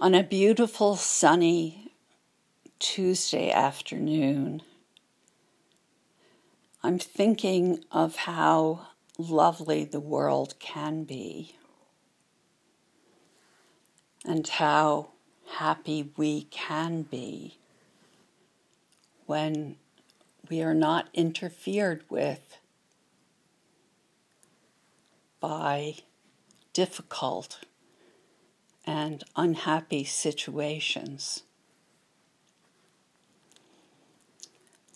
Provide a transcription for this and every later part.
On a beautiful sunny Tuesday afternoon, I'm thinking of how lovely the world can be and how happy we can be when we are not interfered with by difficult and unhappy situations.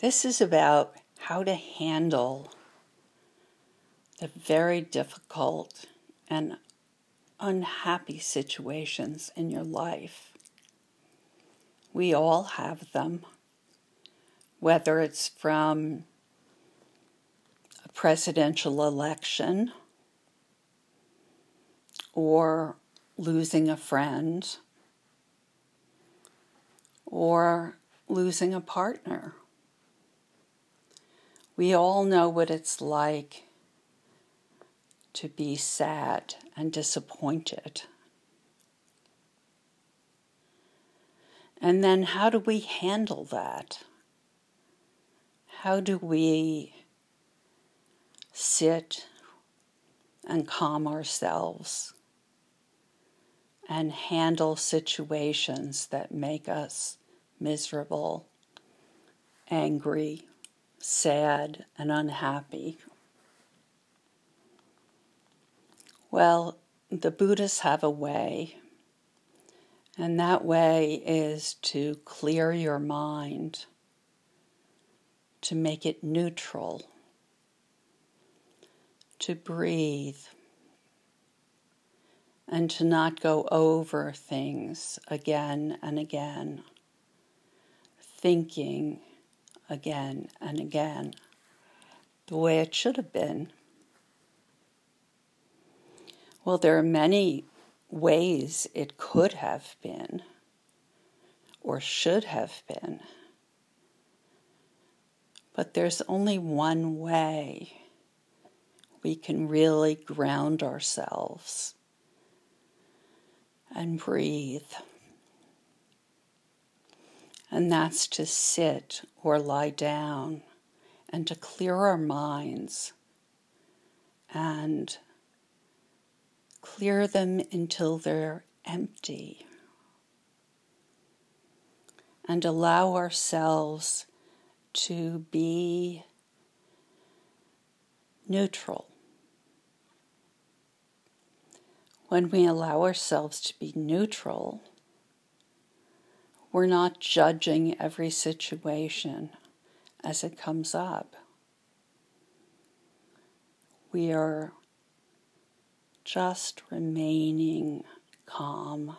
This is about how to handle the very difficult and unhappy situations in your life. We all have them, whether it's from a presidential election or losing a friend or losing a partner. We all know what it's like to be sad and disappointed. And then, how do we handle that? How do we sit and calm ourselves and handle situations that make us miserable, angry, sad, and unhappy. Well, the Buddhists have a way, and that way is to clear your mind, to make it neutral, to breathe and to not go over things again and again, thinking again and again the way it should have been. Well, there are many ways it could have been or should have been. But there's only one way we can really ground ourselves and breathe. And that's to sit or lie down and to clear our minds and clear them until they're empty. And allow ourselves to be neutral when we allow ourselves to be neutral, we're not judging every situation as it comes up. We are just remaining calm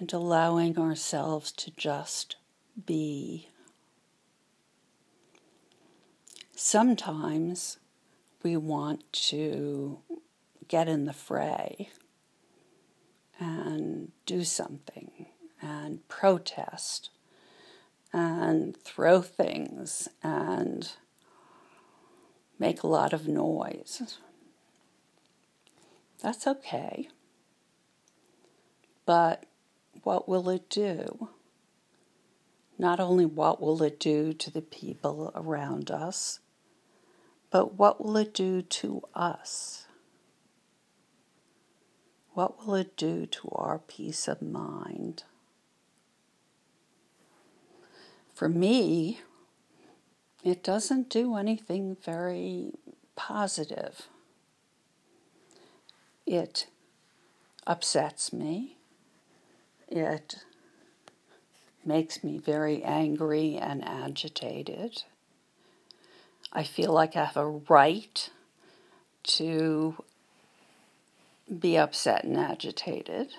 and allowing ourselves to just be. Sometimes we want to get in the fray and do something and protest and throw things and make a lot of noise. That's okay. But what will it do? Not only what will it do to the people around us, but what will it do to us? What will it do to our peace of mind? For me, it doesn't do anything very positive. It upsets me. It makes me very angry and agitated. I feel like I have a right to be upset and agitated.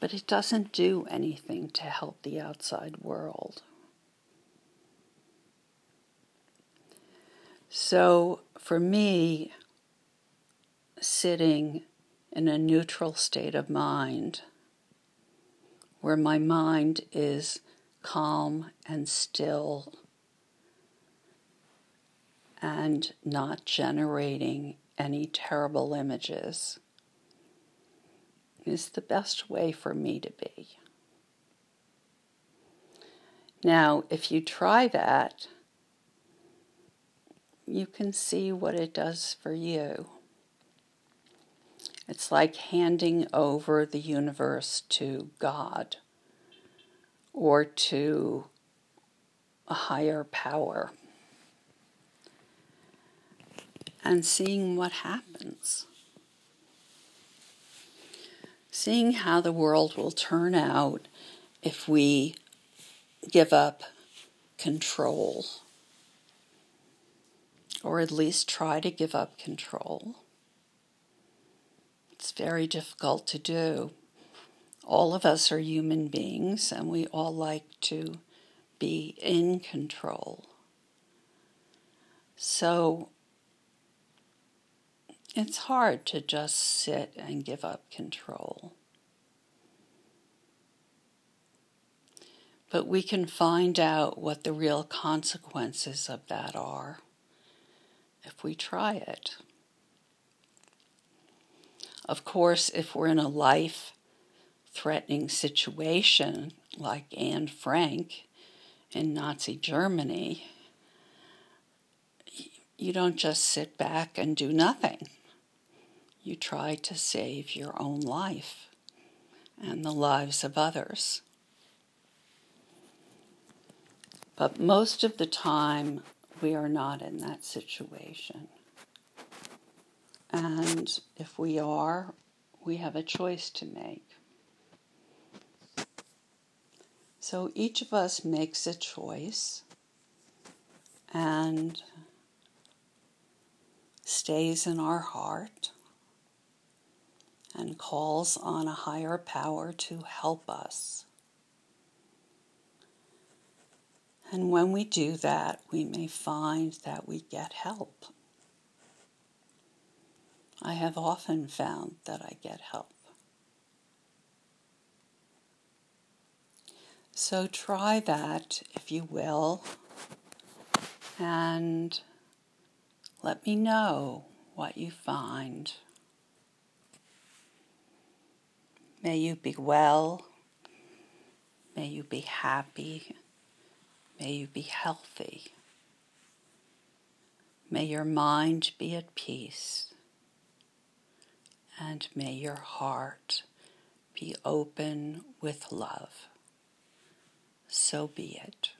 But it doesn't do anything to help the outside world. So for me, sitting in a neutral state of mind, where my mind is calm and still and not generating any terrible images is the best way for me to be. Now, if you try that, you can see what it does for you. It's like handing over the universe to God or to a higher power and seeing what happens. Seeing how the world will turn out if we give up control, or at least try to give up control. It's very difficult to do. All of us are human beings and we all like to be in control. So it's hard to just sit and give up control. But we can find out what the real consequences of that are if we try it. Of course, if we're in a life threatening situation like Anne Frank in Nazi Germany, you don't just sit back and do nothing. You try to save your own life and the lives of others. But most of the time, we are not in that situation. And if we are, we have a choice to make. So each of us makes a choice and stays in our heart and calls on a higher power to help us. And when we do that, we may find that we get help. I have often found that I get help. So try that if you will, and let me know what you find. May you be well. May you be happy. May you be healthy. May your mind be at peace. And may your heart be open with love. So be it.